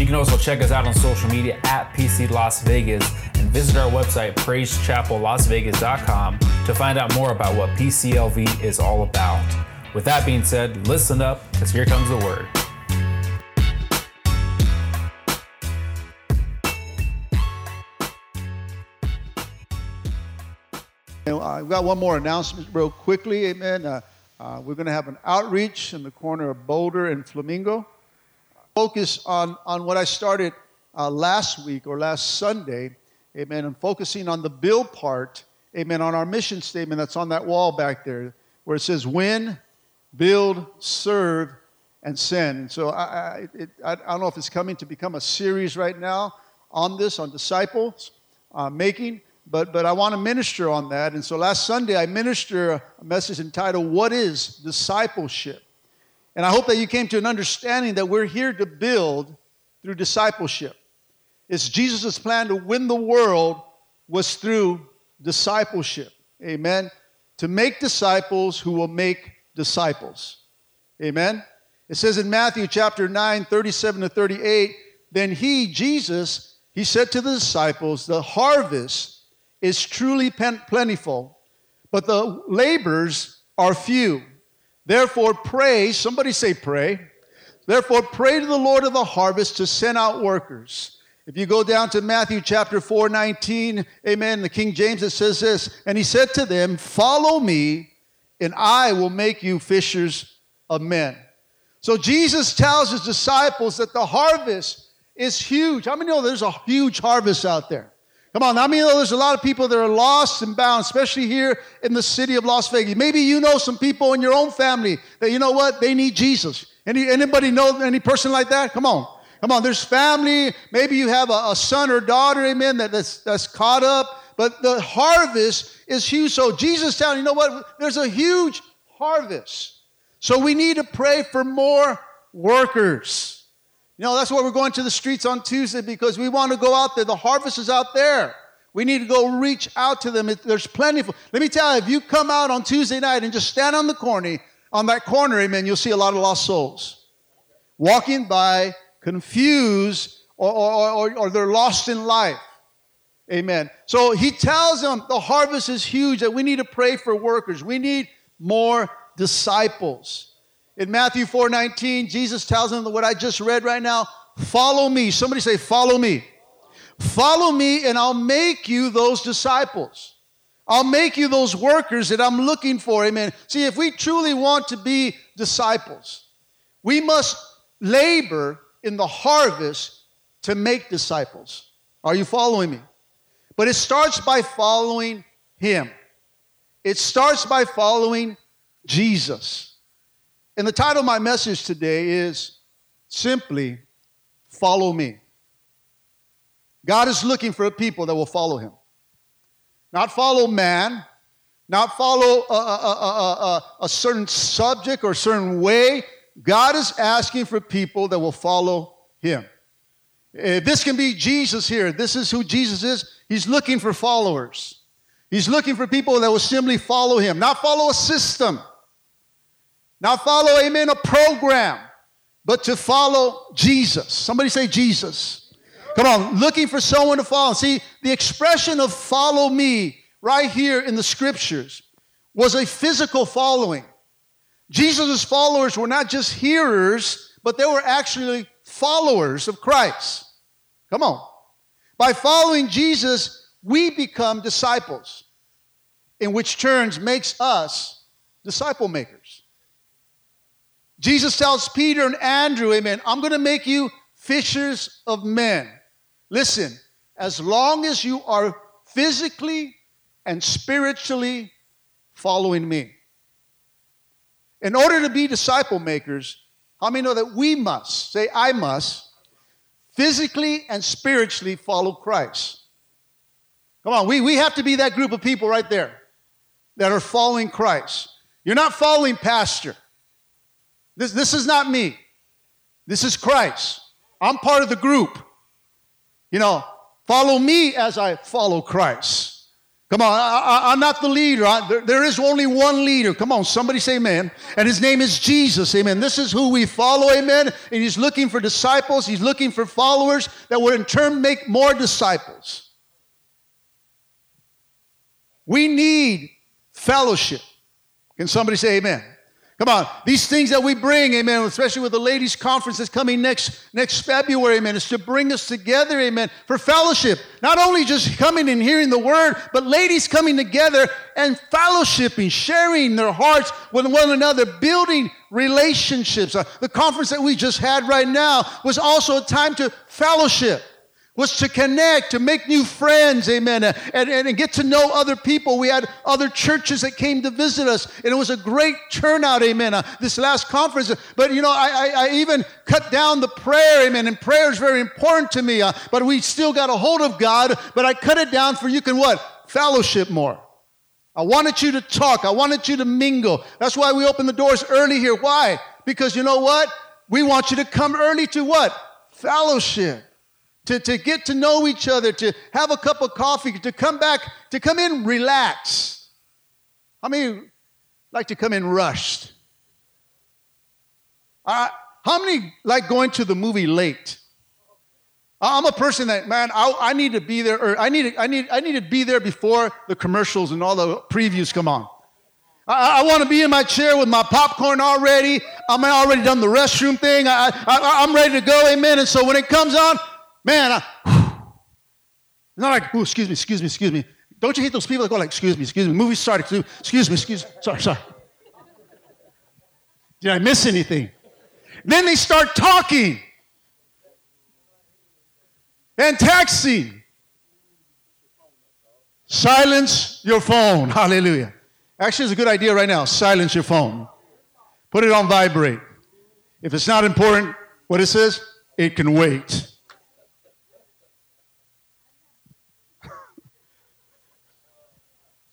You can also check us out on social media at PC Las Vegas and visit our website, praisechapellasvegas.com, to find out more about what PCLV is all about. With that being said, listen up, because here comes the word. I've got one more announcement real quickly, amen. Uh, uh, we're going to have an outreach in the corner of Boulder and Flamingo. Focus on, on what I started uh, last week or last Sunday, amen, and focusing on the bill part, amen, on our mission statement that's on that wall back there where it says win, build, serve, and send. And so I, I, it, I, don't know if it's coming to become a series right now on this, on disciples uh, making but, but I want to minister on that. And so last Sunday, I ministered a message entitled, What is Discipleship? And I hope that you came to an understanding that we're here to build through discipleship. It's Jesus' plan to win the world was through discipleship. Amen. To make disciples who will make disciples. Amen. It says in Matthew chapter 9, 37 to 38, then he, Jesus, he said to the disciples, The harvest is truly plentiful, but the labors are few. Therefore, pray, somebody say, pray. Therefore, pray to the Lord of the harvest to send out workers. If you go down to Matthew chapter 4, 19, amen, the King James, it says this, and he said to them, Follow me, and I will make you fishers of men. So Jesus tells his disciples that the harvest is huge. How many know there's a huge harvest out there? Come on, I mean, there's a lot of people that are lost and bound, especially here in the city of Las Vegas. Maybe you know some people in your own family that you know what they need Jesus. Any anybody know any person like that? Come on, come on. There's family. Maybe you have a, a son or daughter, amen, that, that's that's caught up. But the harvest is huge. So Jesus telling you know what? There's a huge harvest. So we need to pray for more workers. You know, that's why we're going to the streets on Tuesday because we want to go out there. The harvest is out there. We need to go reach out to them. There's plenty. Let me tell you, if you come out on Tuesday night and just stand on the corner, on that corner, amen, you'll see a lot of lost souls walking by, confused, or, or, or, or they're lost in life. Amen. So he tells them the harvest is huge, that we need to pray for workers. We need more disciples. In Matthew 4 19, Jesus tells them what I just read right now follow me. Somebody say, follow me. Follow me, and I'll make you those disciples. I'll make you those workers that I'm looking for. Amen. See, if we truly want to be disciples, we must labor in the harvest to make disciples. Are you following me? But it starts by following Him, it starts by following Jesus. And the title of my message today is simply Follow Me. God is looking for a people that will follow Him. Not follow man, not follow a, a, a, a, certain subject or certain way. God is asking for people that will follow Him. If this can be Jesus here. This is who Jesus is. He's looking for followers. He's looking for people that will simply follow Him, not follow a system not follow, amen, a program, but to follow Jesus. Somebody say Jesus. Come on, looking for someone to follow. See, the expression of follow me right here in the scriptures was a physical following. Jesus' followers were not just hearers, but they were actually followers of Christ. Come on. By following Jesus, we become disciples, in which turns makes us disciple makers. Jesus tells Peter and Andrew, Amen, I'm going to make you fishers of men. Listen, as long as you are physically and spiritually following me. In order to be disciple makers, how many know that we must, say, I must, physically and spiritually follow Christ? Come on, we, we have to be that group of people right there. that are following Christ. You're not following pastor. This, this is not me. This is Christ. I'm part of the group. You know, follow me as I follow Christ. Come on, I, am not the leader. I, there, there is only one leader. Come on, somebody say amen. And his name is Jesus. Amen. This is who we follow. Amen. And he's looking for disciples. He's looking for followers that would in turn make more disciples. We need fellowship. Can somebody say amen? Come on, these things that we bring, amen, especially with the ladies' conference that's coming next, next February, amen, is to bring us together, amen, for fellowship. Not only just coming and hearing the word, but ladies coming together and fellowshipping, sharing their hearts with one another, building relationships. Uh, the conference that we just had right now was also a time to fellowship was to connect, to make new friends, amen, and, and, and, get to know other people. We had other churches that came to visit us, and it was a great turnout, amen, uh, this last conference. But, you know, I, I, I, even cut down the prayer, amen, and prayer is very important to me, uh, but we still got a hold of God, but I cut it down for you can what? Fellowship more. I wanted you to talk. I wanted you to mingle. That's why we open the doors early here. Why? Because you know what? We want you to come early to what? Fellowship to, to get to know each other, to have a cup of coffee, to come back, to come in relax. I mean, like to come in rushed? Uh, how many like going to the movie late? I'm a person that, man, I, I need to be there, or I need, I, need, I need to be there before the commercials and all the previews come on. I, I want to be in my chair with my popcorn already. I'm already done the restroom thing. I, I, I'm ready to go, amen. And so when it comes on, Man, I, not like, oh, excuse me, excuse me, excuse me. Don't you hate those people that go like, excuse me, excuse me, movie started, excuse me, excuse me, sorry, sorry. Did I miss anything? Then they start talking and texting. Silence your phone. Hallelujah. Actually, it's a good idea right now. Silence your phone. Put it on vibrate. If it's not important, what it says, it can wait.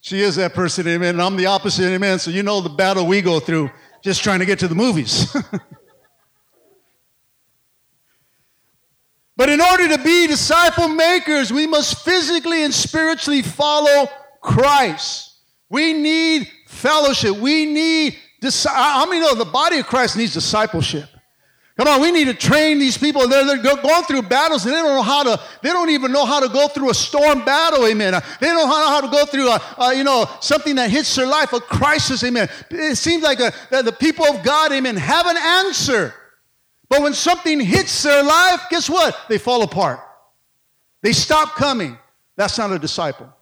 She is that person, amen. And I'm the opposite, amen. So you know the battle we go through just trying to get to the movies. but in order to be disciple makers, we must physically and spiritually follow Christ. We need fellowship. We need, how many know the body of Christ needs discipleship? Come on, we need to train these people. They're, they're going through battles and they don't know how to, they don't even know how to go through a storm battle, amen. Uh, they don't know how to go through, a, a you know, something that hits their life, a crisis, amen. It seems like a, the people of God, amen, have an answer. But when something hits their life, guess what? They fall apart. They stop coming. That's not a disciple.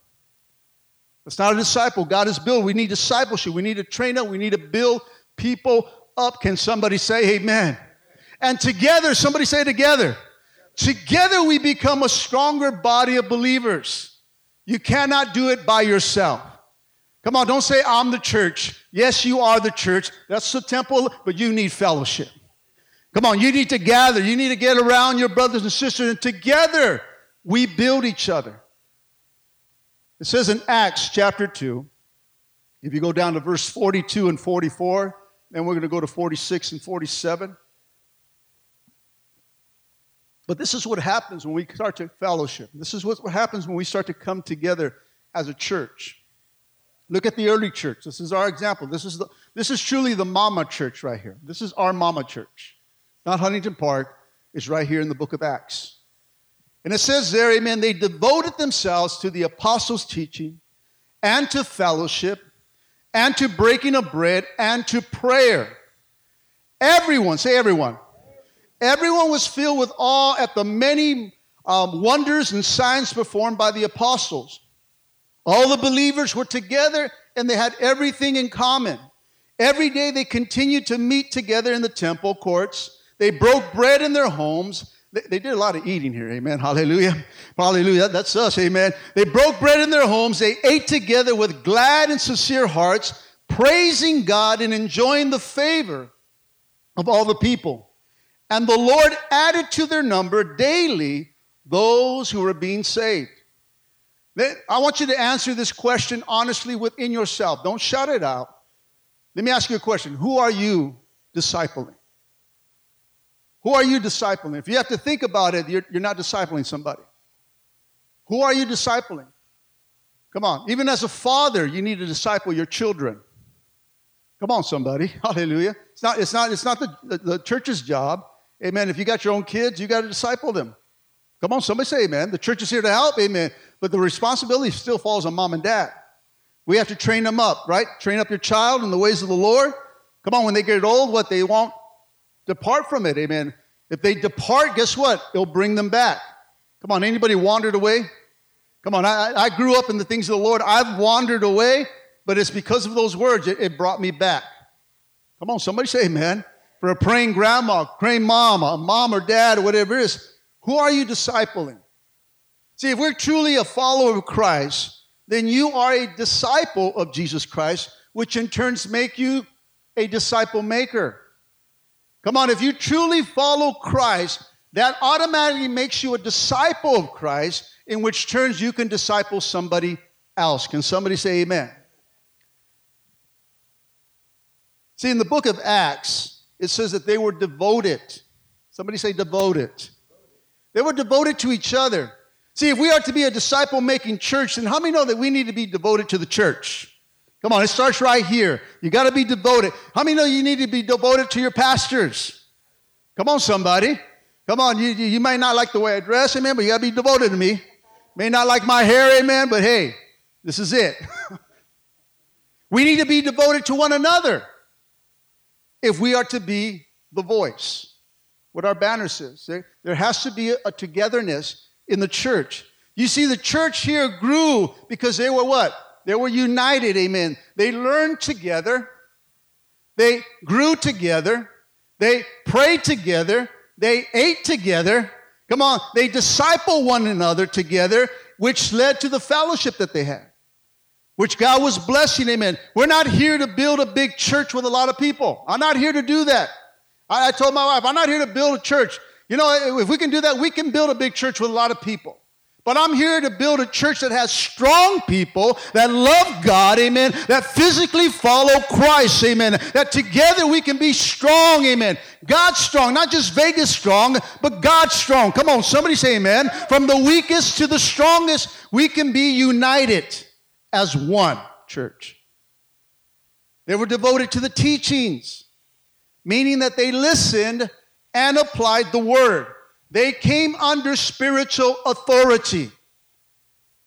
That's not a disciple. God is built. We need discipleship. We need to train up. We need to build people up. Can somebody say amen? And together, somebody say together. Together we become a stronger body of believers. You cannot do it by yourself. Come on, don't say, I'm the church. Yes, you are the church. That's the temple, but you need fellowship. Come on, you need to gather. You need to get around your brothers and sisters, and together we build each other. It says in Acts chapter 2, if you go down to verse 42 and 44, then we're going to go to 46 and 47. But this is what happens when we start to fellowship. This is what happens when we start to come together as a church. Look at the early church. This is our example. This is, the, this is truly the mama church right here. This is our mama church. Not Huntington Park. It's right here in the book of Acts. And it says there, amen, they devoted themselves to the apostles' teaching and to fellowship and to breaking of bread and to prayer. Everyone, say everyone. Everyone was filled with awe at the many um, wonders and signs performed by the apostles. All the believers were together and they had everything in common. Every day they continued to meet together in the temple courts. They broke bread in their homes. They, they did a lot of eating here, amen. Hallelujah. Hallelujah. That's us, amen. They broke bread in their homes. They ate together with glad and sincere hearts, praising God and enjoying the favor of all the people. And the Lord added to their number daily those who were being saved. I want you to answer this question honestly within yourself. Don't shut it out. Let me ask you a question Who are you discipling? Who are you discipling? If you have to think about it, you're, you're not discipling somebody. Who are you discipling? Come on. Even as a father, you need to disciple your children. Come on, somebody. Hallelujah. It's not, it's not, it's not the, the, the church's job. Amen. If you got your own kids, you got to disciple them. Come on, somebody say amen. The church is here to help, amen. But the responsibility still falls on mom and dad. We have to train them up, right? Train up your child in the ways of the Lord. Come on, when they get old, what they won't depart from it, amen. If they depart, guess what? It'll bring them back. Come on, anybody wandered away? Come on, I, I grew up in the things of the Lord. I've wandered away, but it's because of those words, it, it brought me back. Come on, somebody say amen. For a praying grandma, praying mom, a mom or dad, or whatever it is, who are you discipling? See, if we're truly a follower of Christ, then you are a disciple of Jesus Christ, which in turns make you a disciple maker. Come on, if you truly follow Christ, that automatically makes you a disciple of Christ, in which turns you can disciple somebody else. Can somebody say amen? See, in the book of Acts, it says that they were devoted. Somebody say devoted. They were devoted to each other. See, if we are to be a disciple making church, then how many know that we need to be devoted to the church? Come on, it starts right here. You got to be devoted. How many know you need to be devoted to your pastors? Come on, somebody. Come on, you, you, you might not like the way I dress, amen, but you got to be devoted to me. May not like my hair, amen, but hey, this is it. we need to be devoted to one another if we are to be the voice what our banner says. There, there has to be a, togetherness in the church. You see, the church here grew because they were what? They were united, amen. They learned together, they grew together, they prayed together, they ate together. Come on, they disciple one another together, which led to the fellowship that they had, which God was blessing, amen. We're not here to build a big church with a lot of people. I'm not here to do that. I, I told my wife, I'm not here to build a church. You know, if we can do that, we can build a big church with a lot of people. But I'm here to build a church that has strong people that love God, amen, that physically follow Christ, amen, that together we can be strong, amen. God strong, not just Vegas strong, but God strong. Come on, somebody say amen. From the weakest to the strongest, we can be united as one church. They were devoted to the teachings meaning that they listened and applied the word. They came under spiritual authority.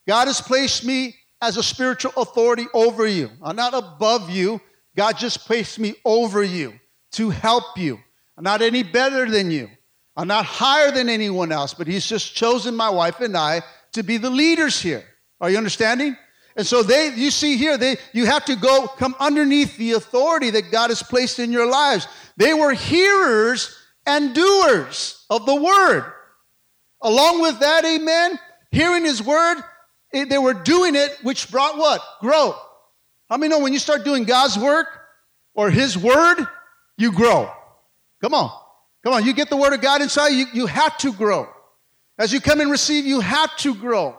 God has placed me as a spiritual authority over you. I'm not above you. God just placed me over you to help you. I'm not any better than you. I'm not higher than anyone else, but He's just chosen my wife and I to be the leaders here. Are you understanding? And so they, you see here, they, you have to go come underneath the authority that God has placed in your lives. They were hearers and doers of the word. Along with that, amen, hearing his word, eh, they were doing it, which brought what? Growth. How many know when you start doing God's work or his word, you grow? Come on. Come on. You get the word of God inside, you, you have to grow. As you come and receive, you have to grow.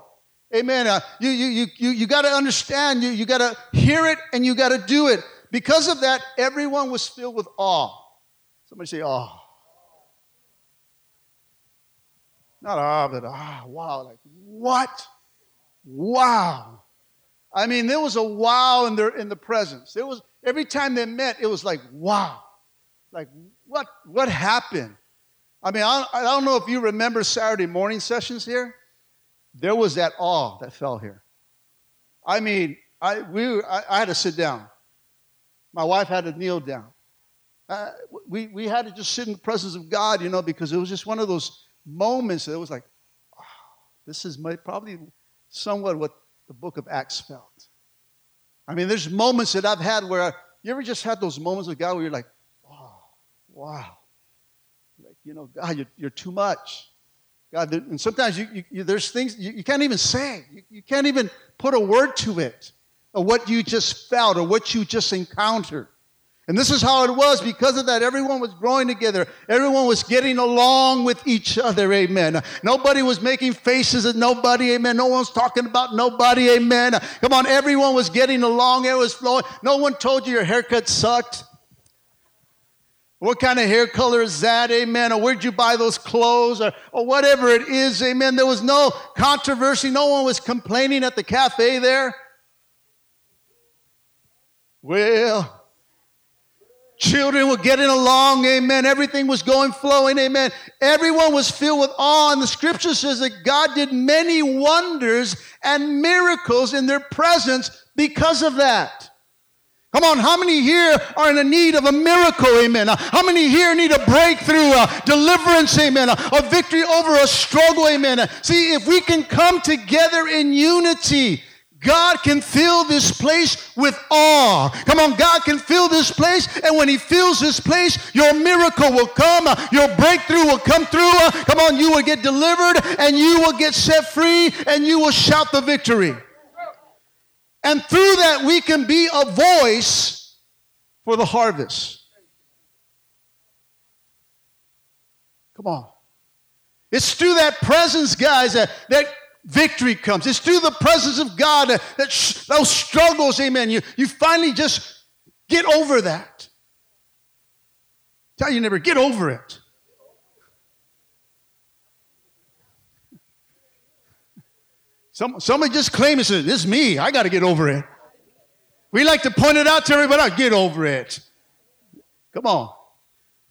Amen. Uh, you you, you, you, you got to understand, you, you got to hear it and you got to do it. Because of that, everyone was filled with awe. Somebody say, oh. Not ah, but ah, wow. Like, what? Wow. I mean, there was a wow in their in the presence. There was every time they met, it was like, wow. Like, what what happened? I mean, I, I don't know if you remember Saturday morning sessions here. There was that awe that fell here. I mean, I we I, I had to sit down. My wife had to kneel down uh, we, we had to just sit in the presence of God, you know, because it was just one of those moments that it was like, oh, this is my, probably somewhat what the book of Acts felt. I mean, there's moments that I've had where I, you ever just had those moments with God where you're like, oh, wow. Like, you know, God, you're, you're too much. God, and sometimes you, you, you there's things you, you, can't even say. You, you can't even put a word to it, or what you just felt, or what you just encountered. And this is how it was. Because of that, everyone was growing together. Everyone was getting along with each other. Amen. Nobody was making faces at nobody. Amen. No one's talking about nobody. Amen. Come on. Everyone was getting along. It was flowing. No one told you your haircut sucked. What kind of hair color is that? Amen. Or where'd you buy those clothes? Or, or whatever it is. Amen. There was no controversy. No one was complaining at the cafe there. Well, Children were getting along, amen. Everything was going, flowing, amen. Everyone was filled with awe, and the scripture says that God did many wonders and miracles in their presence because of that. Come on, how many here are in a need of a miracle, amen? How many here need a breakthrough, a deliverance, amen? A victory over a struggle, amen? See, if we can come together in unity, God can fill this place with awe. Come on, God can fill this place, and when He fills this place, your miracle will come, your breakthrough will come through. Come on, you will get delivered, and you will get set free, and you will shout the victory. And through that, we can be a voice for the harvest. Come on. It's through that presence, guys, that, that victory comes. It's through the presence of God that, that sh- those struggles, amen, you, you finally just get over that. Tell you never get over it. Some, somebody just claim and says, This is me. I got to get over it. We like to point it out to everybody. Get over it. Come on.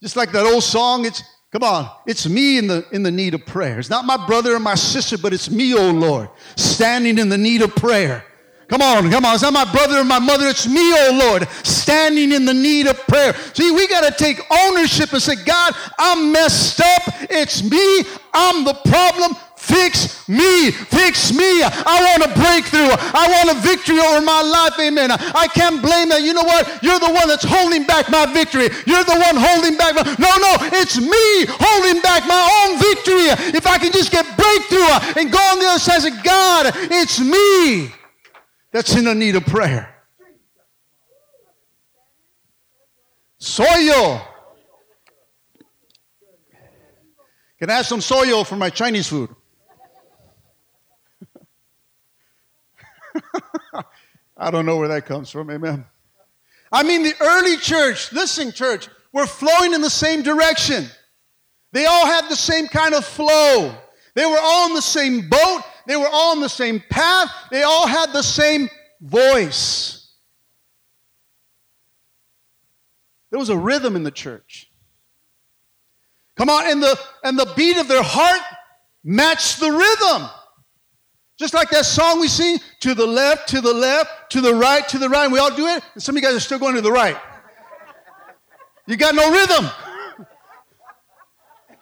Just like that old song, it's Come on, it's me in the, in the need of prayer. It's not my brother or my sister, but it's me, oh Lord, standing in the need of prayer. Come on, come on. It's not my brother and my mother. It's me, oh Lord, standing in the need of prayer. See, we got to take ownership and say, God, I'm messed up. It's me. I'm the problem. Fix me. Fix me. I want a breakthrough. I want a victory over my life. Amen. I can't blame that. You know what? You're the one that's holding back my victory. You're the one holding back my. No, no. It's me holding back my own victory. If I can just get breakthrough and go on the other side and say, God, it's me that's in the need of prayer. Soyo. Can I have some soyo for my Chinese food? I don't know where that comes from. Amen. I mean, the early church, listen, church, were flowing in the same direction. They all had the same kind of flow. They were all in the same boat. They were all on the same path. They all had the same voice. There was a rhythm in the church. Come on, and the and the beat of their heart matched the rhythm. Just like that song we sing, to the left, to the left, to the right, to the right. And we all do it. And some of you guys are still going to the right. You got no rhythm.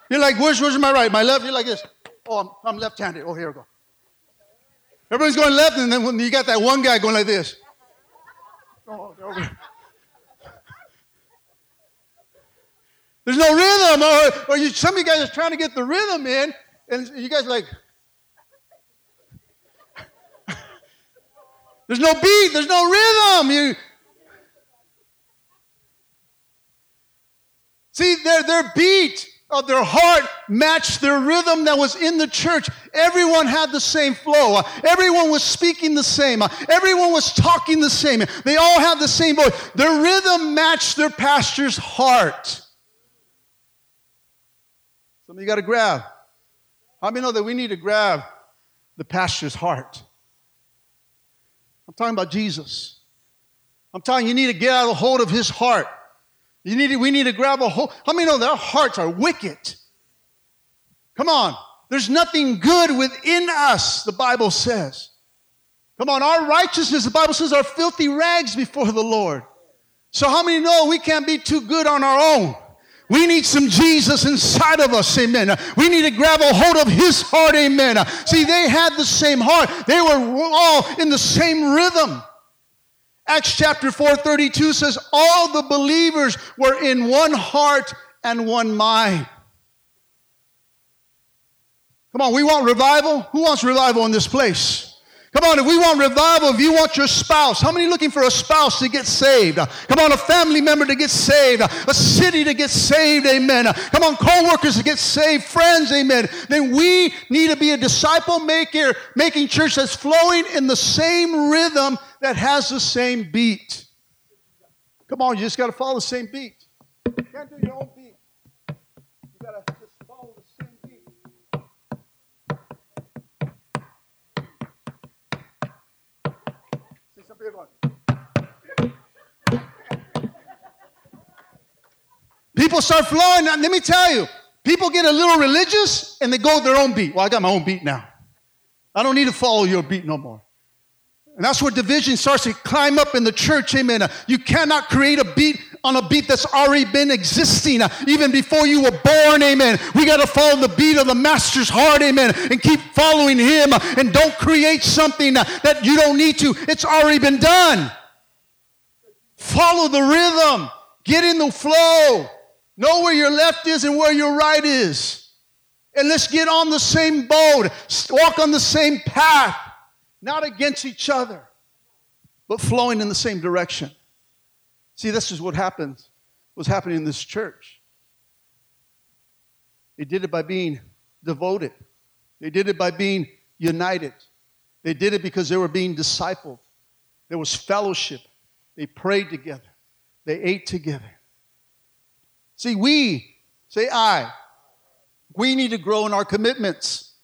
You're like, where's, where's my right? My left? You're like this. Oh, I'm, I'm left handed. Oh, here we go. Everybody's going left, and then when you got that one guy going like this. Oh, There's no rhythm, or, or you, some of you guys are trying to get the rhythm in, and you guys like, There's no beat, there's no rhythm. You See, their, their beat of their heart matched their rhythm that was in the church. Everyone had the same flow. Everyone was speaking the same. Everyone was talking the same. They all had the same voice. Their rhythm matched their pastor's heart. Some of you got to grab. How many know that we need to grab the pastor's heart? I'm talking about Jesus. I'm telling you, you need to get out of hold of his heart. You need to, we need to grab a hold. How many know that our hearts are wicked? Come on. There's nothing good within us, the Bible says. Come on, our righteousness, the Bible says, are filthy rags before the Lord. So, how many know we can't be too good on our own? We need some Jesus inside of us, amen. We need to grab a hold of his heart, amen. See, they had the same heart, they were all in the same rhythm. Acts chapter 4 32 says, All the believers were in one heart and one mind. Come on, we want revival. Who wants revival in this place? Come on, if we want revival, if you want your spouse, how many looking for a spouse to get saved? Come on, a family member to get saved, a city to get saved, amen. Come on, co-workers to get saved, friends, amen. Then we need to be a disciple maker, making church that's flowing in the same rhythm that has the same beat. Come on, you just got to follow the same beat. People start flowing. Let me tell you, people get a little religious and they go their own beat. Well, I got my own beat now. I don't need to follow your beat no more. And that's where division starts to climb up in the church. Amen. You cannot create a beat on a beat that's already been existing uh, even before you were born. Amen. We got to follow the beat of the master's heart. Amen. And keep following him uh, and don't create something uh, that you don't need to. It's already been done. Follow the rhythm. Get in the flow. Know where your left is and where your right is. And let's get on the same boat. Walk on the same path not against each other, but flowing in the same direction. See, this is what happens, what's happening in this church. They did it by being devoted. They did it by being united. They did it because they were being discipled. There was fellowship. They prayed together. They ate together. See, we, say I, we need to grow in our commitments.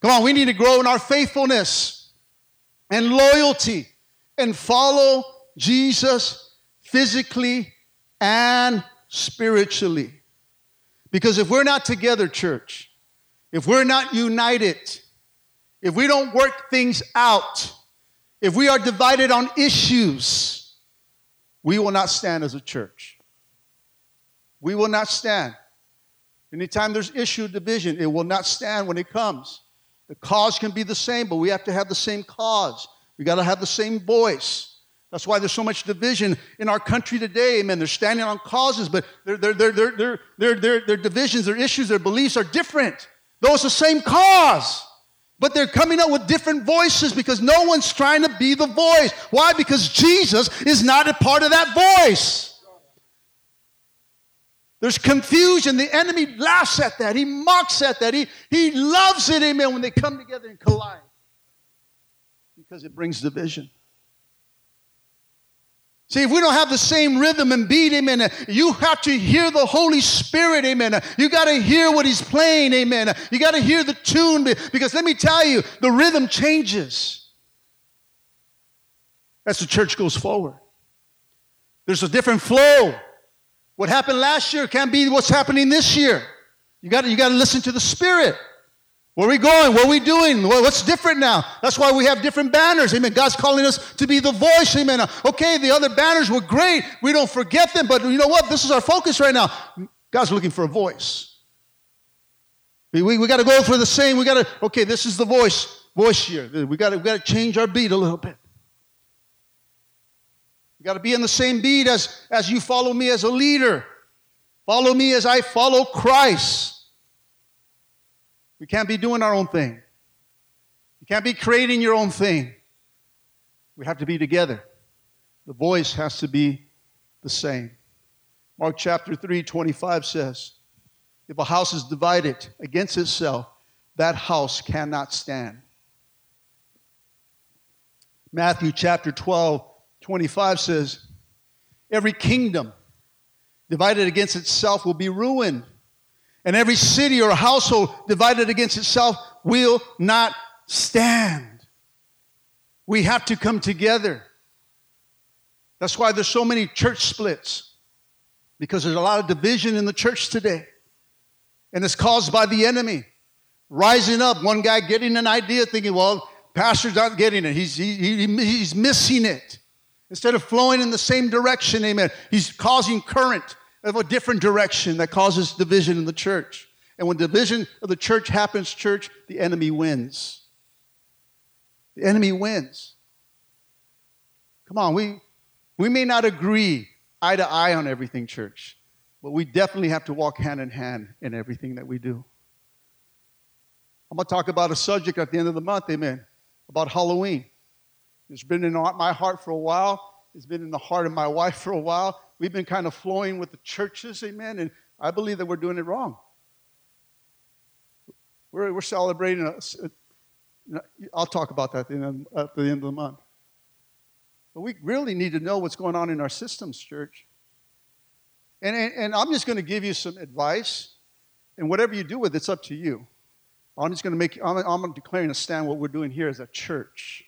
Come on, we need to grow in our faithfulness and loyalty and follow Jesus physically and spiritually. Because if we're not together, church, if we're not united, if we don't work things out, if we are divided on issues, we will not stand as a church. We will not stand. Anytime there's issue division, it will not stand when it comes. The cause can be the same, but we have to have the same cause. We got to have the same voice. That's why there's so much division in our country today. Amen. They're standing on causes, but their, their, their, their, their, their, their, their divisions, their issues, their beliefs are different. Though it's the same cause. But they're coming up with different voices because no one's trying to be the voice. Why? Because Jesus is not a part of that voice. There's confusion. The enemy laughs at that. He mocks at that. He, he loves it, amen, when they come together and collide because it brings division. See, if we don't have the same rhythm and beat, amen, you have to hear the Holy Spirit, amen. You got to hear what He's playing, amen. You got to hear the tune because let me tell you, the rhythm changes as the church goes forward. There's a different flow. What happened last year can't be what's happening this year. You got you to listen to the Spirit. Where are we going? What are we doing? What's different now? That's why we have different banners. Amen. God's calling us to be the voice. Amen. Okay, the other banners were great. We don't forget them, but you know what? This is our focus right now. God's looking for a voice. We, we, we got to go for the same. We got to, okay, this is the voice, voice here. We got we got to change our beat a little bit. You got to be in the same beat as, as you follow me as a leader. Follow me as I follow Christ. We can't be doing our own thing. You can't be creating your own thing. We have to be together. The voice has to be the same. Mark chapter 3, 25 says, If a house is divided against itself, that house cannot stand. Matthew chapter 12, 25 says, Every kingdom divided against itself will be ruined, and every city or household divided against itself will not stand. We have to come together. That's why there's so many church splits, because there's a lot of division in the church today. And it's caused by the enemy rising up. One guy getting an idea, thinking, well, pastor's not getting it. He's, he, he, he's missing it. Instead of flowing in the same direction, amen, he's causing current of a different direction that causes division in the church. And when division of the church happens, church, the enemy wins. The enemy wins. Come on, we, we may not agree eye to eye on everything, church, but we definitely have to walk hand in hand in everything that we do. I'm going to talk about a subject at the end of the month, amen. about Halloween. It's been in my heart for a while. It's been in the heart of my wife for a while. We've been kind of flowing with the churches, amen, and I believe that we're doing it wrong. We're, we're celebrating, a, I'll talk about that at the, end, of the month. But we really need to know what's going on in our systems, church. And, and, and I'm just going to give you some advice, and whatever you do with it, it's up to you. I'm just going to make, I'm, I'm declaring a stand what we're doing here as a church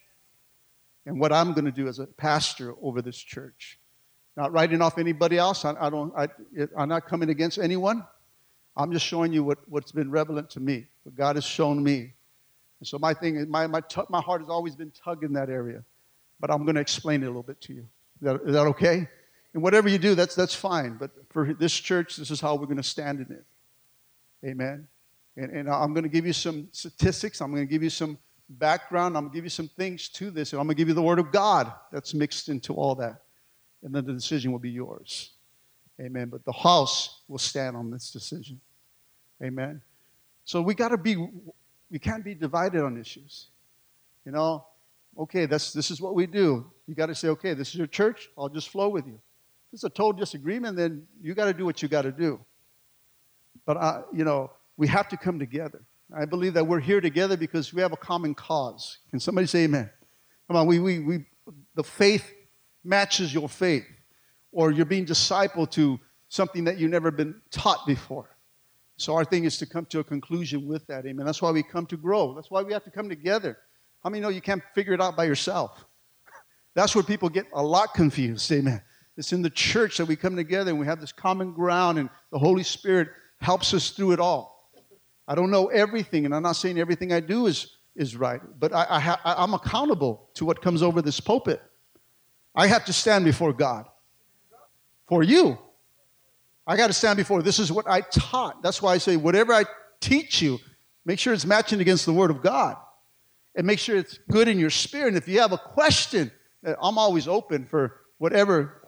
and what I'm going to do as a pastor over this church. Not writing off anybody else. I, I don't, I, I'm not coming against anyone. I'm just showing you what, what's been relevant to me, what God has shown me. And so my thing, my, my, my heart has always been tugged in that area. But I'm going to explain it a little bit to you. Is that, is that okay? And whatever you do, that's, that's fine. But for this church, this is how we're going to stand in it. Amen. And, and I'm going to give you some statistics. I'm going to give you some background. I'm going to give you some things to this. And I'm going to give you the Word of God that's mixed into all that. And then the decision will be yours. Amen. But the house will stand on this decision. Amen. So we got to be, we can't be divided on issues. You know, okay, that's, this is what we do. You got to say, okay, this is your church. I'll just flow with you. If it's a total disagreement, then you got to do what you got to do. But, I, you know, we have to come together. I believe that we're here together because we have a common cause. Can somebody say amen? Come on, we, we, we, the faith matches your faith, or you're being discipled to something that you've never been taught before. So our thing is to come to a conclusion with that, amen. That's why we come to grow. That's why we have to come together. How many know you can't figure it out by yourself? That's where people get a lot confused, amen. It's in the church that we come together and we have this common ground, and the Holy Spirit helps us through it all. I don't know everything, and I'm not saying everything I do is, is right, but I, I ha- I'm accountable to what comes over this pulpit. I have to stand before God for you. I got to stand before. This is what I taught. That's why I say, whatever I teach you, make sure it's matching against the Word of God. And make sure it's good in your spirit. And if you have a question, I'm always open for whatever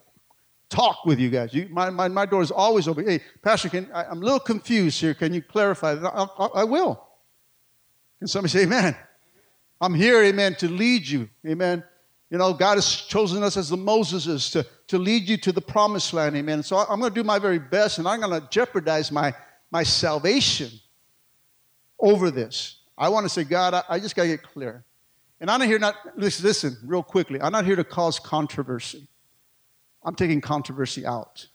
talk with you guys. You, my, my, my door is always open. Hey, Pastor, can, I, am a little confused here. Can you clarify? I, I, I will. Can somebody say amen? I'm here, amen, to lead you. Amen. You know, God has chosen us as the Moseses to, to lead you to the promised land. Amen. So I'm going to do my very best, and I'm going to jeopardize my, my salvation over this. I want to say, God, I, I just got to get clear. And I'm not here not listen, listen, real quickly. I'm not here to cause controversy. I'm taking controversy out.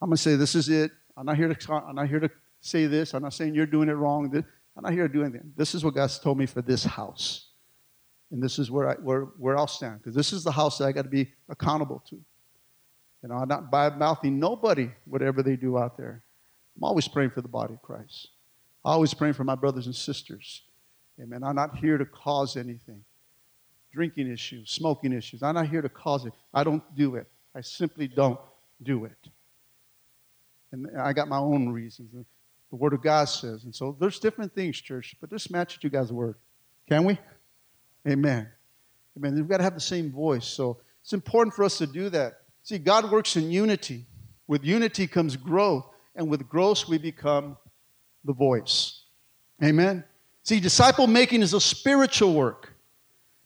I'm going to say, this is it. I'm not here to, I'm not here to say this. I'm not saying you're doing it wrong. I'm not here to do anything. This is what God's told me for this house. And this is where, I, where, where I'll stand. Because this is the house that I got to be accountable to. You know, I'm not by mouthing nobody, whatever they do out there. I'm always praying for the body of Christ. I'm always praying for my brothers and sisters. Amen. I'm not here to cause anything. Drinking issues, smoking issues. I'm not here to cause it. I don't do it. I simply don't do it. And I got my own reasons. The Word of God says. And so there's different things, church, but just match it to God's Word. Can we? Amen. Amen. We've got to have the same voice. So it's important for us to do that. See, God works in unity. With unity comes growth, and with growth, we become the voice. Amen. See, disciple making is a spiritual work.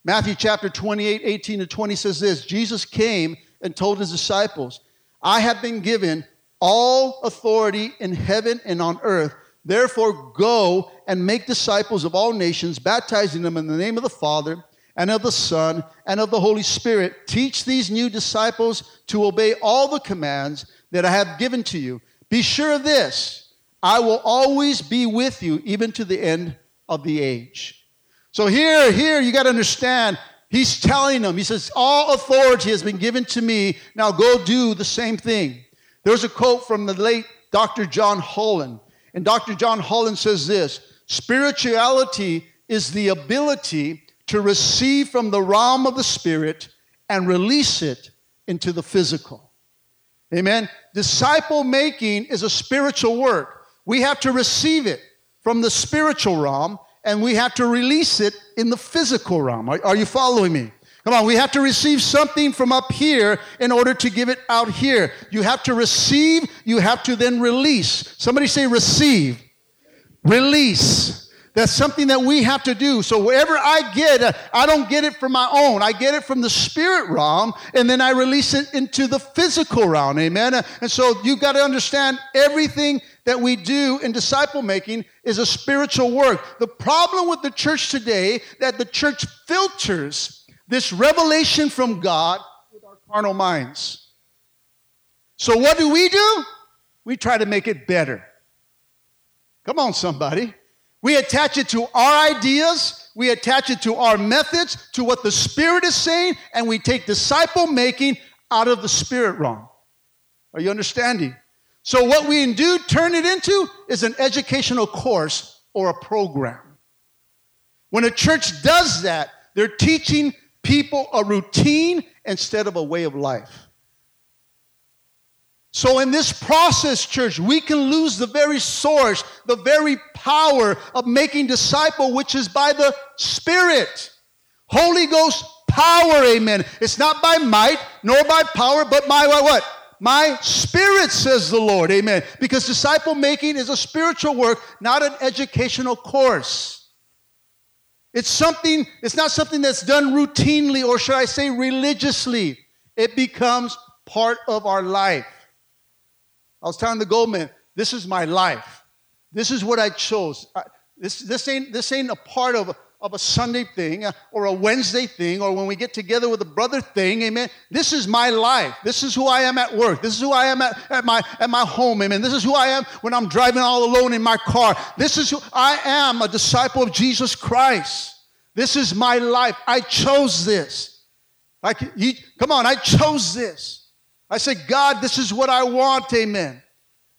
Matthew chapter 28, 18 to 20 says this Jesus came and told his disciples, I have been given all authority in heaven and on earth. Therefore, go and make disciples of all nations, baptizing them in the name of the Father and of the Son and of the Holy Spirit. Teach these new disciples to obey all the commands that I have given to you. Be sure of this I will always be with you, even to the end of the age. So, here, here, you got to understand He's telling them, he says, All authority has been given to me. Now go do the same thing. There's a quote from the late Dr. John Holland. And Dr. John Holland says this Spirituality is the ability to receive from the realm of the spirit and release it into the physical. Amen. Disciple making is a spiritual work. We have to receive it from the spiritual realm and we have to release it in the physical realm. Are, are, you following me? Come on, we have to receive something from up here in order to give it out here. You have to receive, you have to then release. Somebody say receive, release. That's something that we have to do. So wherever I get, I don't get it from my own. I get it from the spirit realm, and then I release it into the physical realm. Amen. And so you've got to understand everything that we do in disciple making is a spiritual work. The problem with the church today that the church filters this revelation from God with our carnal minds. So what do we do? We try to make it better. Come on, somebody. We attach it to our ideas, we attach it to our methods, to what the Spirit is saying, and we take disciple making out of the Spirit realm. Are you understanding? So, what we do turn it into is an educational course or a program. When a church does that, they're teaching people a routine instead of a way of life. So, in this process, church, we can lose the very source, the very power of making disciple, which is by the Spirit. Holy Ghost power, amen. It's not by might nor by power, but by what? My spirit, says the Lord, amen. Because disciple making is a spiritual work, not an educational course. It's something, it's not something that's done routinely, or should I say religiously. It becomes part of our life. I was telling the Goldman, this is my life. This is what I chose. I, this, this, ain't, this ain't a part of, of a Sunday thing uh, or a Wednesday thing or when we get together with a brother thing, amen. This is my life. This is who I am at work. This is who I am at, at, my, at my home, amen. This is who I am when I'm driving all alone in my car. This is who I am, a disciple of Jesus Christ. This is my life. I chose this. I, he, come on, I chose this. I said, God, this is what I want, amen.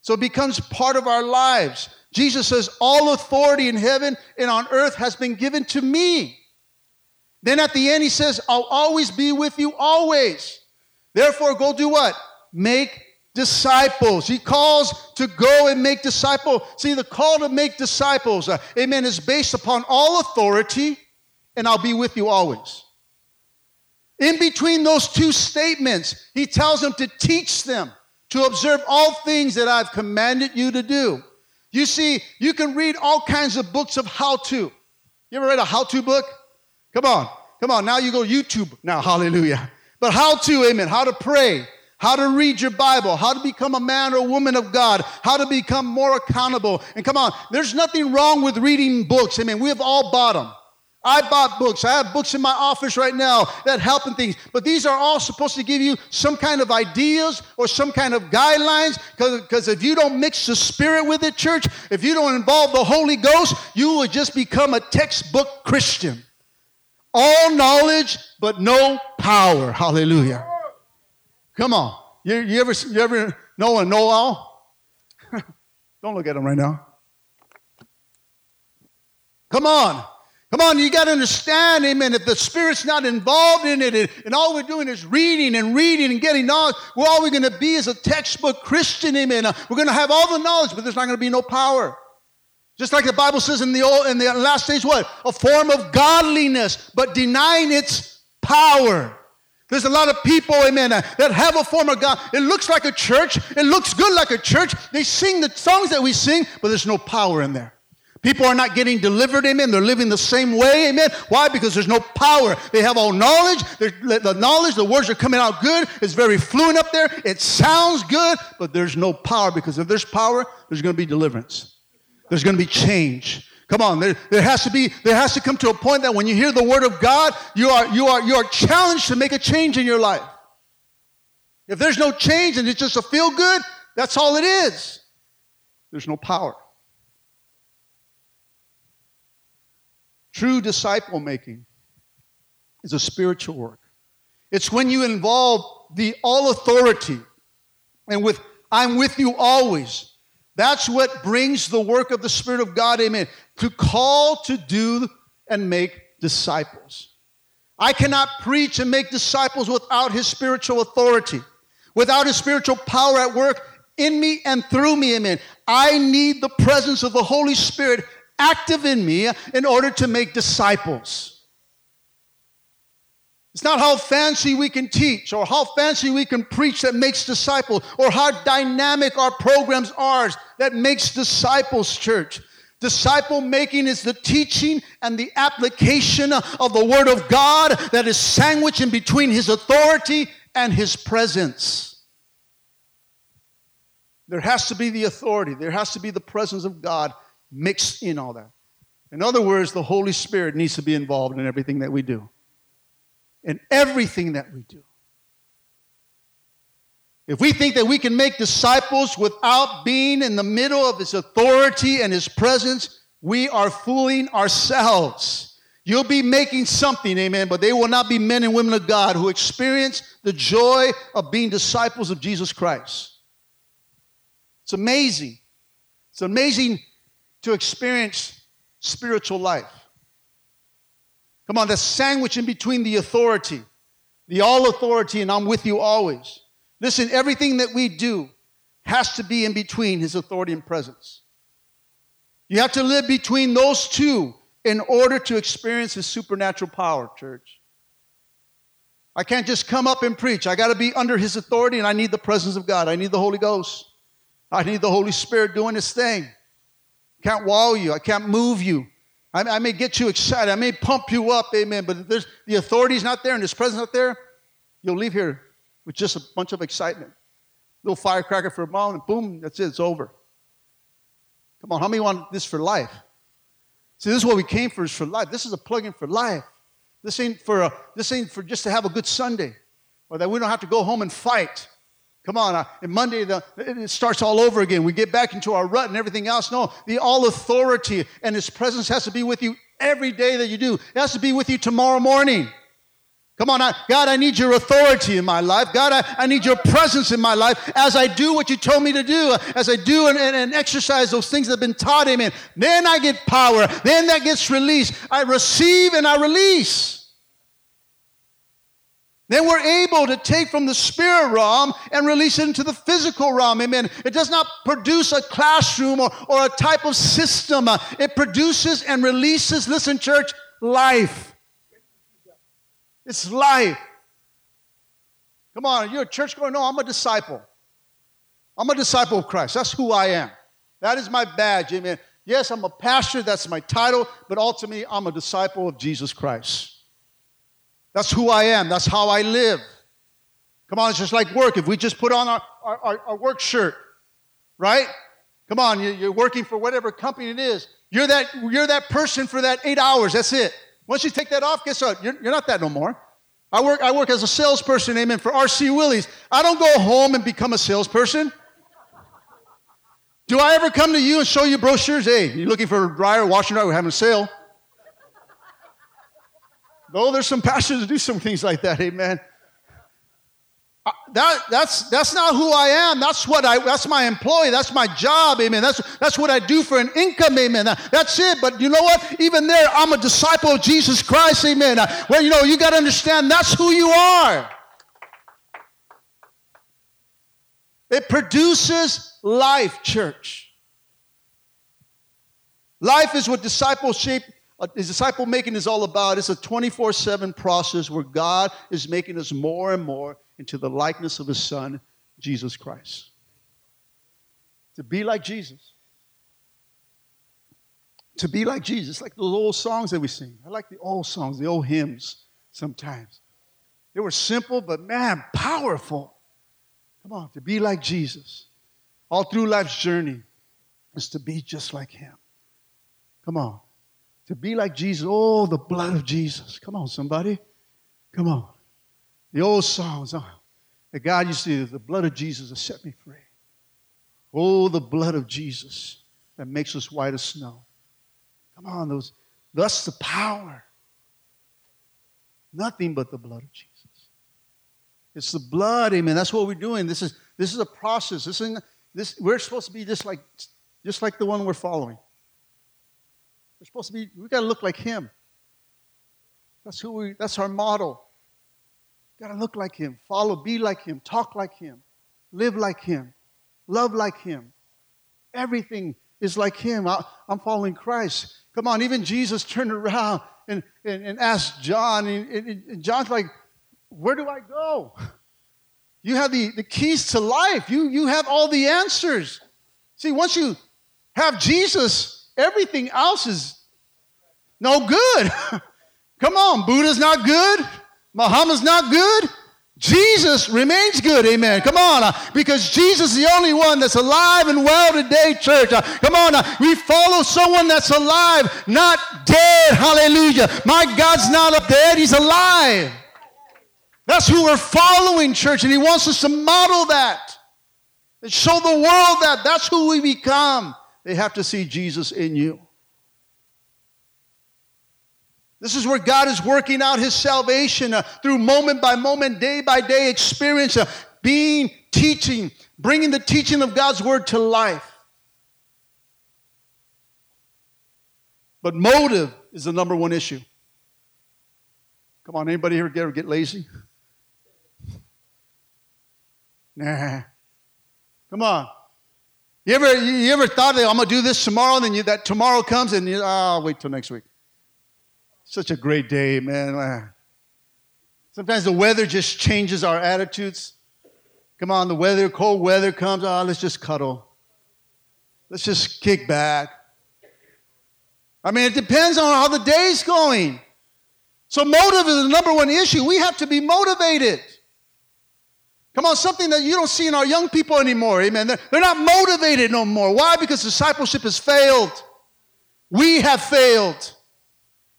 So it becomes part of our lives. Jesus says, All authority in heaven and on earth has been given to me. Then at the end, he says, I'll always be with you, always. Therefore, go do what? Make disciples. He calls to go and make disciples. See, the call to make disciples, uh, amen, is based upon all authority, and I'll be with you always. In between those two statements, he tells them to teach them to observe all things that I've commanded you to do. You see, you can read all kinds of books of how to. You ever read a how to book? Come on, come on. Now you go YouTube now, hallelujah. But how to, amen, how to pray, how to read your Bible, how to become a man or woman of God, how to become more accountable. And come on, there's nothing wrong with reading books. Amen. We have all bought them. I bought books. I have books in my office right now that help in things. But these are all supposed to give you some kind of ideas or some kind of guidelines. Because if you don't mix the Spirit with it, church, if you don't involve the Holy Ghost, you will just become a textbook Christian. All knowledge, but no power. Hallelujah. Come on. You, you ever, you ever know a know all? don't look at him right now. Come on. Come on, you got to understand, amen. If the Spirit's not involved in it, and all we're doing is reading and reading and getting knowledge, well, all we're going to be is a textbook Christian, amen. Uh, we're going to have all the knowledge, but there's not going to be no power. Just like the Bible says in the old, in the last days, what? A form of godliness, but denying its power. There's a lot of people, amen, uh, that have a form of God. It looks like a church. It looks good like a church. They sing the songs that we sing, but there's no power in there. People are not getting delivered, amen. They're living the same way, amen. Why? Because there's no power. They have all knowledge. The knowledge, the words are coming out good. It's very fluent up there. It sounds good, but there's no power because if there's power, there's going to be deliverance. There's going to be change. Come on, there, there has to be, there has to come to a point that when you hear the word of God, you are, you are, you are challenged to make a change in your life. If there's no change and it's just a feel good, that's all it is. There's no power. True disciple making is a spiritual work. It's when you involve the all authority and with I'm with you always. That's what brings the work of the Spirit of God, amen, to call to do and make disciples. I cannot preach and make disciples without His spiritual authority, without His spiritual power at work in me and through me, amen. I need the presence of the Holy Spirit active in me in order to make disciples. It's not how fancy we can teach or how fancy we can preach that makes disciples or how dynamic our programs are that makes disciples, church. Disciple making is the teaching and the application of the Word of God that is sandwiched in between His authority and His presence. There has to be the authority, there has to be the presence of God mixed in all that. In other words, the Holy Spirit needs to be involved in everything that we do. In everything that we do. If we think that we can make disciples without being in the middle of His authority and His presence, we are fooling ourselves. You'll be making something, amen, but they will not be men and women of God who experience the joy of being disciples of Jesus Christ. It's amazing. It's amazing to experience spiritual life. Come on, the sandwich in between the authority, the all authority, and I'm with you always. Listen, everything that we do has to be in between his authority and presence. You have to live between those two in order to experience his supernatural power, church. I can't just come up and preach. I got to be under his authority and I need the presence of God. I need the Holy Ghost. I need the Holy Spirit doing his thing. I can't wow you. I can't move you. I, I may get you excited. I may pump you up, amen. But there's, the authority's not there and his presence not there, you'll leave here with just a bunch of excitement. Little firecracker for a moment, boom, that's it, it's over. Come on, how many want this for life? See, this is what we came for is for life. This is a plug-in for life. This ain't for a, this ain't for just to have a good Sunday, or that we don't have to go home and fight. Come on, uh, Monday the, it starts all over again. We get back into our rut and everything else. No, the all authority and His presence has to be with you every day that you do. It has to be with you tomorrow morning. Come on, I, God, I need your authority in my life. God, I, I need your presence in my life as I do what you told me to do, as I do and, and, and exercise those things that have been taught, amen. Then I get power. Then that gets released. I receive and I release. Then we're able to take from the spirit realm and release it into the physical realm. Amen. It does not produce a classroom or, or a type of system. It produces and releases, listen, church, life. It's life. Come on, you're a church going, no, I'm a disciple. I'm a disciple of Christ. That's who I am. That is my badge. Amen. Yes, I'm a pastor. That's my title. But ultimately, I'm a disciple of Jesus Christ. That's who I am. That's how I live. Come on, it's just like work. If we just put on our, our, our work shirt, right? Come on, you're working for whatever company it is. You're that, you're that person for that eight hours. That's it. Once you take that off, guess what? You're, you're not that no more. I work, I work as a salesperson, amen, for RC Willey's. I don't go home and become a salesperson. Do I ever come to you and show you brochures? Hey, you're looking for a dryer, washer dryer? We're having a sale. Though there's some pastors that do some things like that, amen uh, that, that's, that's not who I am. That's what I, that's my employee. That's my job. Amen. That's, that's what I do for an income. Amen. That's it. But you know what? Even there, I'm a disciple of Jesus Christ. Amen. Uh, well, you know, you got to understand that's who you are. It produces life, church. Life is what discipleship, uh, disciple making is all about. It's a 24 7 process where God is making us more and more into the likeness of his son, Jesus Christ. To be like Jesus. To be like Jesus, like those old songs that we sing. I like the old songs, the old hymns sometimes. They were simple, but man, powerful. Come on, to be like Jesus. All through life's journey is to be just like him. Come on. To be like Jesus. Oh, the blood of Jesus. Come on, somebody. Come on. The old songs, oh, that God used to, the blood of Jesus has set me free. Oh, the blood of Jesus that makes us white as snow. Come on, those, that's the power. Nothing but the blood of Jesus. It's the blood, amen. That's what we're doing. This is this is a process. This is this we're supposed to be just like just like the one we're following. We're supposed to be, we gotta look like him. That's who we that's our model. Got to look like him, follow, be like him, talk like him, live like him, love like him. Everything is like him. I, am following Christ. Come on, even Jesus turned around and, and, and asked John, and, and John's like, Where do I go? You have the, the keys to life. You, you have all the answers. See, once you have Jesus, everything else is no good. Come on, Buddha's not good. Muhammad's not good. Jesus remains good, amen. Come on, uh, because Jesus is the only one that's alive and well today, church. Uh, come on, uh, we follow someone that's alive, not dead. Hallelujah. My God's not up dead, He's alive. That's who we're following, church, and He wants us to model that and show the world that that's who we become. They have to see Jesus in you. This is where God is working out his salvation uh, through moment by moment, day by day experience, uh, being, teaching, bringing the teaching of God's word to life. But motive is the number one issue. Come on, anybody here ever get lazy? Nah. Come on. You ever, you ever thought that I'm going to do this tomorrow, and then you, that tomorrow comes, and you, oh, I'll wait till next week. Such a great day, man. Sometimes the weather just changes our attitudes. Come on, the weather, cold weather comes. Oh, let's just cuddle. Let's just kick back. I mean, it depends on how the day's going. So, motive is the number one issue. We have to be motivated. Come on, something that you don't see in our young people anymore. Amen. They're, they're not motivated no more. Why? Because discipleship has failed. We have failed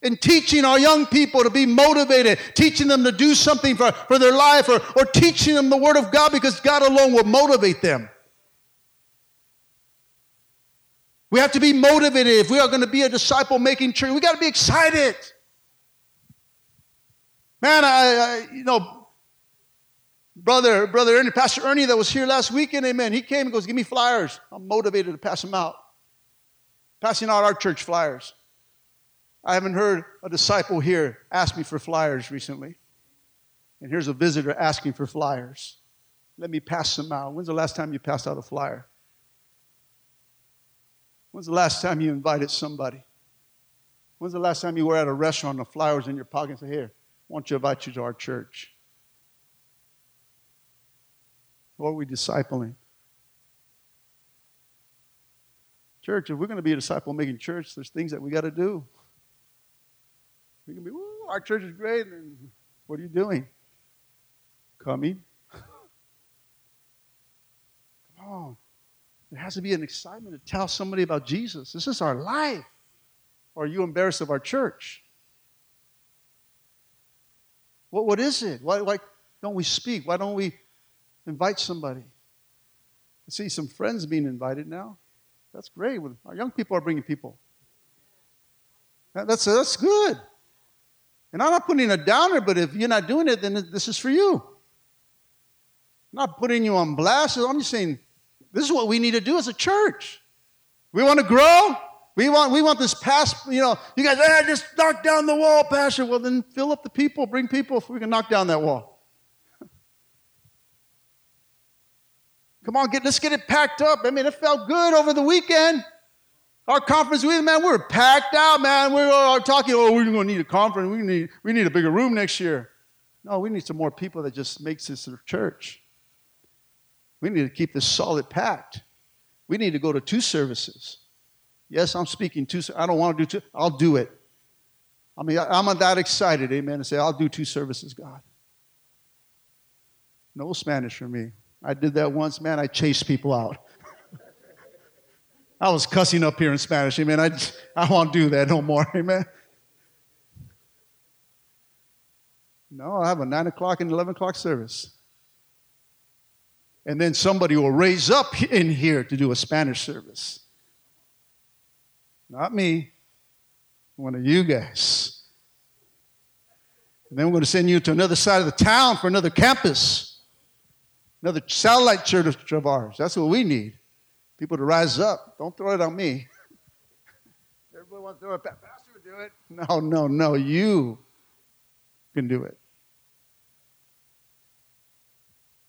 in teaching our young people to be motivated, teaching them to do something for, for their life, or, or teaching them the Word of God because God alone will motivate them. We have to be motivated if we are going to be a disciple making church. We got to be excited. Man, I, I, you know, brother, brother Ernie, Pastor Ernie that was here last weekend, amen. He came and goes, Give me flyers. I'm motivated to pass them out. Passing out our church flyers. I haven't heard a disciple here ask me for flyers recently. And here's a visitor asking for flyers. Let me pass them out. When's the last time you passed out a flyer? When's the last time you invited somebody? When's the last time you were at a restaurant and the flowers in your pocket and said, Here, why don't you invite you to our church? What are we discipling? Church, if we're going to be a disciple making church, there's things that we got to do. We can be, our church is great. And what are you doing? Coming. Come on. There has to be an excitement to tell somebody about Jesus. This is our life. Or are you embarrassed of our church? What, what is it? Why, why don't we speak? Why don't we invite somebody? I see some friends being invited now. That's great. Our young people are bringing people. That's, that's good. And I'm not putting a downer, but if you're not doing it, then this is for you. I'm not putting you on blast. I'm just saying this is what we need to do as a church. We want to grow. We want, we want this past, you know, you guys, ah, just knock down the wall, Pastor. Well, then fill up the people, bring people if we can knock down that wall. Come on, get, let's get it packed up. I mean, it felt good over the weekend. Our conference, we, man, we are packed out, man. We are talking, oh, we're going to need a conference. We need, we need a bigger room next year. No, we need some more people that just makes this a church. We need to keep this solid packed. We need to go to two services. Yes, I'm speaking two. I don't want to do two. I'll do it. I mean, I'm that excited, amen, to say, I'll do two services, God. No Spanish for me. I did that once, man. I chased people out. I was cussing up here in Spanish. Amen. I, I won't do that no more. Amen. No, I have a 9 o'clock and 11 o'clock service. And then somebody will raise up in here to do a Spanish service. Not me, one of you guys. And then we're going to send you to another side of the town for another campus, another satellite church of ours. That's what we need people to rise up. Don't throw it on me. Everybody wants to throw it. Pastor would do it. No, no, no. You can do it.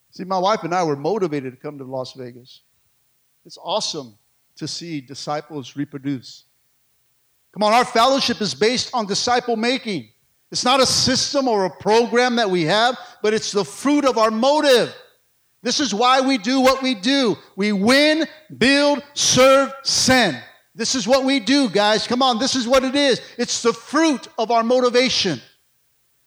See, my wife and I were motivated to come to Las Vegas. It's awesome to see disciples reproduce. Come on, our fellowship is based on disciple making. It's not a system or a program that we have, but it's the fruit of our motive. This is why we do what we do. We win, build, serve, send. This is what we do, guys. Come on, this is what it is. It's the fruit of our motivation.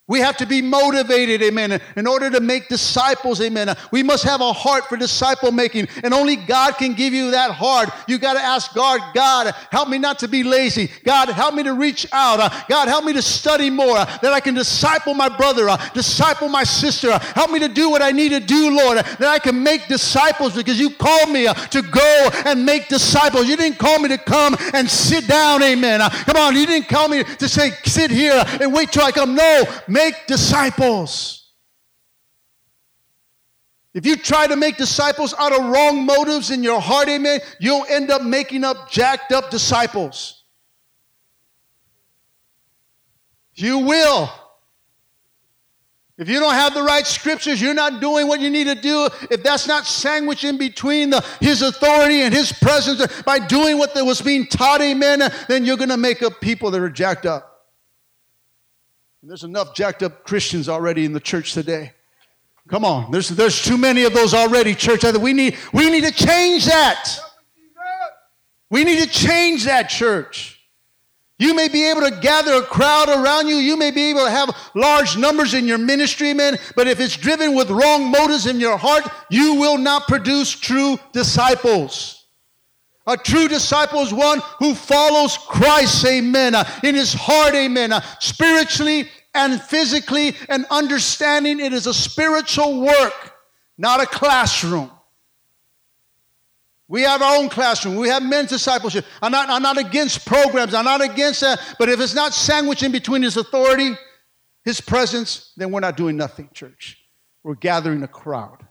We have to be motivated, amen. In order to make disciples, amen. We must have a heart for disciple making, and only God can give you that heart. You got to ask God, God, help me not to be lazy. God, help me to reach out. Uh, God, help me to study more, uh, that I can disciple my brother, uh, disciple my sister. Help me to do what I need to do, Lord, that I can make disciples because you called me to go and make disciples. You didn't call me to come and sit down, amen. come on, you didn't call me to say, sit here and wait till I come. No, make disciples. If you try to make disciples out of wrong motives in your heart, amen, you'll end up making up jacked up disciples. You will. If you don't have the right scriptures, you're not doing what you need to do. If that's not sandwiched in between the, His authority and His presence by doing what was being taught, amen, then you're going to make up people that are jacked up. And there's enough jacked up Christians already in the church today. Come on, there's, there's too many of those already, church. We need, we need to change that. We need to change that, church. You may be able to gather a crowd around you. You may be able to have large numbers in your ministry, man. But if it's driven with wrong motives in your heart, you will not produce true disciples. A true disciple is one who follows Christ, amen, uh, in his heart, amen, uh, spiritually and physically and understanding it is a spiritual work, not a classroom. We have our own classroom. We have men's discipleship. I'm not, I'm not against programs. I'm not against that. But if it's not sandwiched in between his authority, his presence, then we're not doing nothing, church. We're gathering a crowd.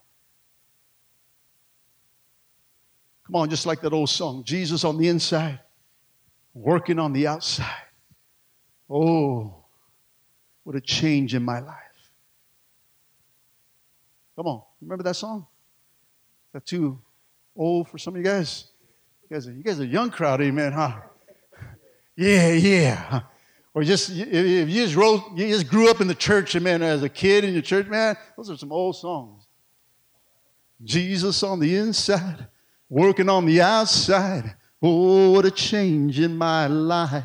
Come on, just like that old song Jesus on the inside, working on the outside. Oh, what a change in my life. Come on, remember that song? Is that too old for some of you guys? You guys are, you guys are young crowd, amen, huh? Yeah, yeah. Or just if you just wrote, you just grew up in the church, amen, as a kid in your church, man, those are some old songs. Jesus on the inside, working on the outside. Oh, what a change in my life.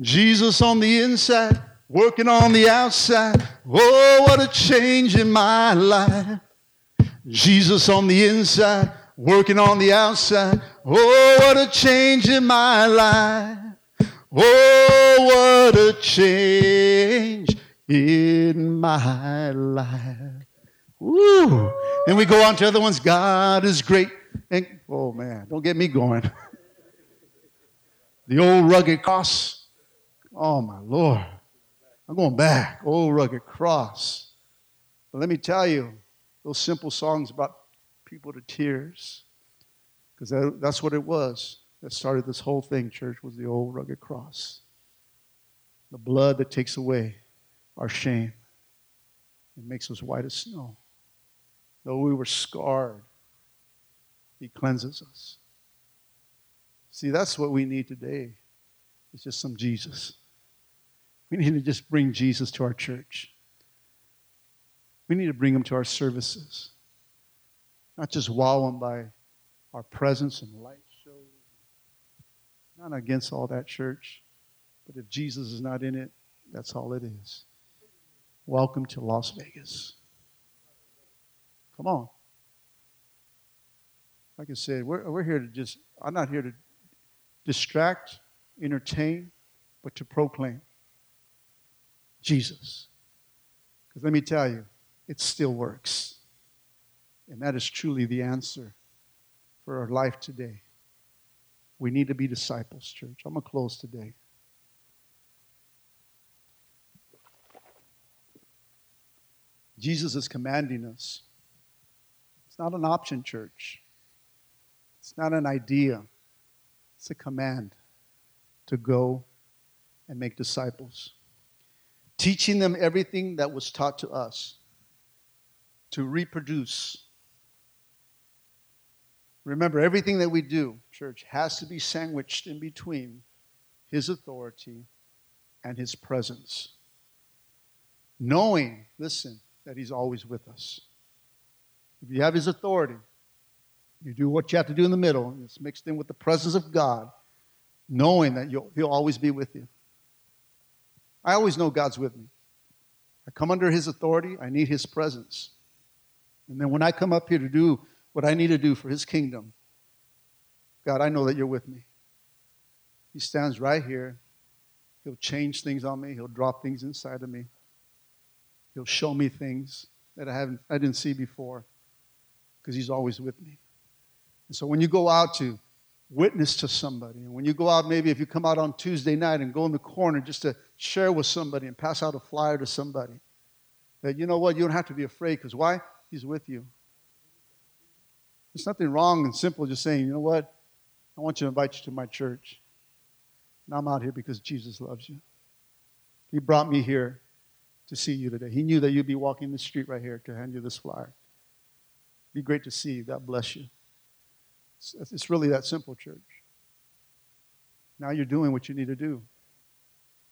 Jesus on the inside, working on the outside. Oh, what a change in my life. Jesus on the inside, working on the outside. Oh, what a change in my life. Oh, what a change in my life. Woo. Then we go on to other ones. God is great. And, oh man, don't get me going. the old rugged cross. Oh my Lord. I'm going back. Old rugged cross. But let me tell you, those simple songs brought people to tears. Because that, that's what it was that started this whole thing, church, was the old rugged cross. The blood that takes away our shame and makes us white as snow. Though we were scarred, he cleanses us. See, that's what we need today. It's just some Jesus. We need to just bring Jesus to our church. We need to bring him to our services. Not just wow him by our presence and light shows. Not against all that church, but if Jesus is not in it, that's all it is. Welcome to Las Vegas. Come on like I said, we're, we're here to just, I'm not here to distract, entertain, but to proclaim Jesus. Because let me tell you, it still works. And that is truly the answer for our life today. We need to be disciples, church. I'm going to close today. Jesus is commanding us. It's not an option, church. It's not an idea, it's a command to go and make disciples. Teaching them everything that was taught to us, to reproduce. Remember, everything that we do, church, has to be sandwiched in between His authority and His presence. Knowing, listen, that He's always with us. If you have His authority, you do what you have to do in the middle. It's mixed in with the presence of God. knowing that you'll, He'll always be with you. I always know God's with me. I come under His authority, I need His presence. And then when I come up here to do what I need to do for His kingdom, God, I know that you're with me. He stands right here. He'll change things on me, He'll drop things inside of me, He'll show me things that I, haven't, I didn't see before because He's always with me. And so when you go out to witness to somebody, and when you go out, maybe if you come out on Tuesday night and go in the corner just to share with somebody and pass out a flyer to somebody, that you know what, you don't have to be afraid because why? He's with you. There's nothing wrong and simple just saying, you know what, I want you to invite you to my church. And I'm out here because Jesus loves you. He brought me here to see you today. He knew that you'd be walking the street right here to hand you this flyer. Be great to see you. God bless you. It's, it's really that simple, church. Now you're doing what you need to do.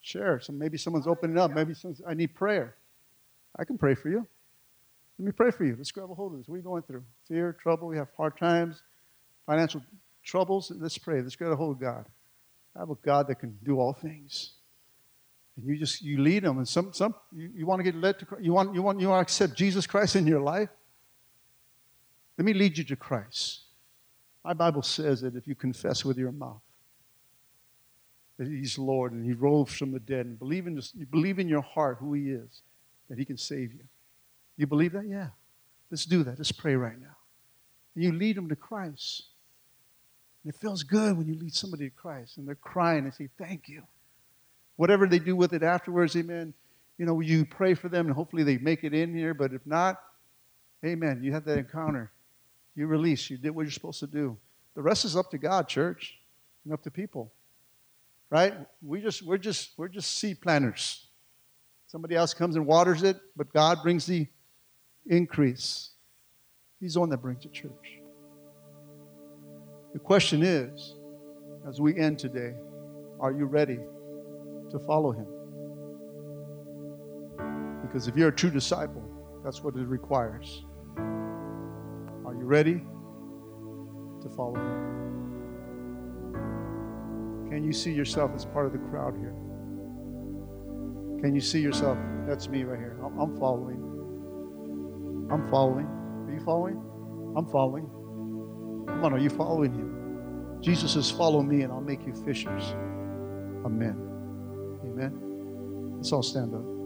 Share. So maybe someone's opening up. Maybe I need prayer. I can pray for you. Let me pray for you. Let's grab a hold of this. What are you going through? Fear, trouble. We have hard times, financial troubles. Let's pray. Let's grab a hold of God. I have a God that can do all things. And you just you lead them. And some some you, you want to get led to you want you want you want to accept Jesus Christ in your life. Let me lead you to Christ. My Bible says that if you confess with your mouth that He's Lord and He rose from the dead and believe in, this, you believe in your heart who He is, that He can save you. You believe that? Yeah. Let's do that. Let's pray right now. And you lead them to Christ. And it feels good when you lead somebody to Christ and they're crying and say, Thank you. Whatever they do with it afterwards, amen. You know, you pray for them and hopefully they make it in here. But if not, amen. You had that encounter. You release. You did what you're supposed to do. The rest is up to God, church, and up to people. Right? We just we're just we're just seed planters. Somebody else comes and waters it, but God brings the increase. He's the one that brings the church. The question is, as we end today, are you ready to follow him? Because if you're a true disciple, that's what it requires ready to follow him? Can you see yourself as part of the crowd here? Can you see yourself? That's me right here. I'm following. I'm following. Are you following? I'm following. Come on, are you following him? Jesus says, Follow me and I'll make you fishers. Amen. Amen. Let's all stand up.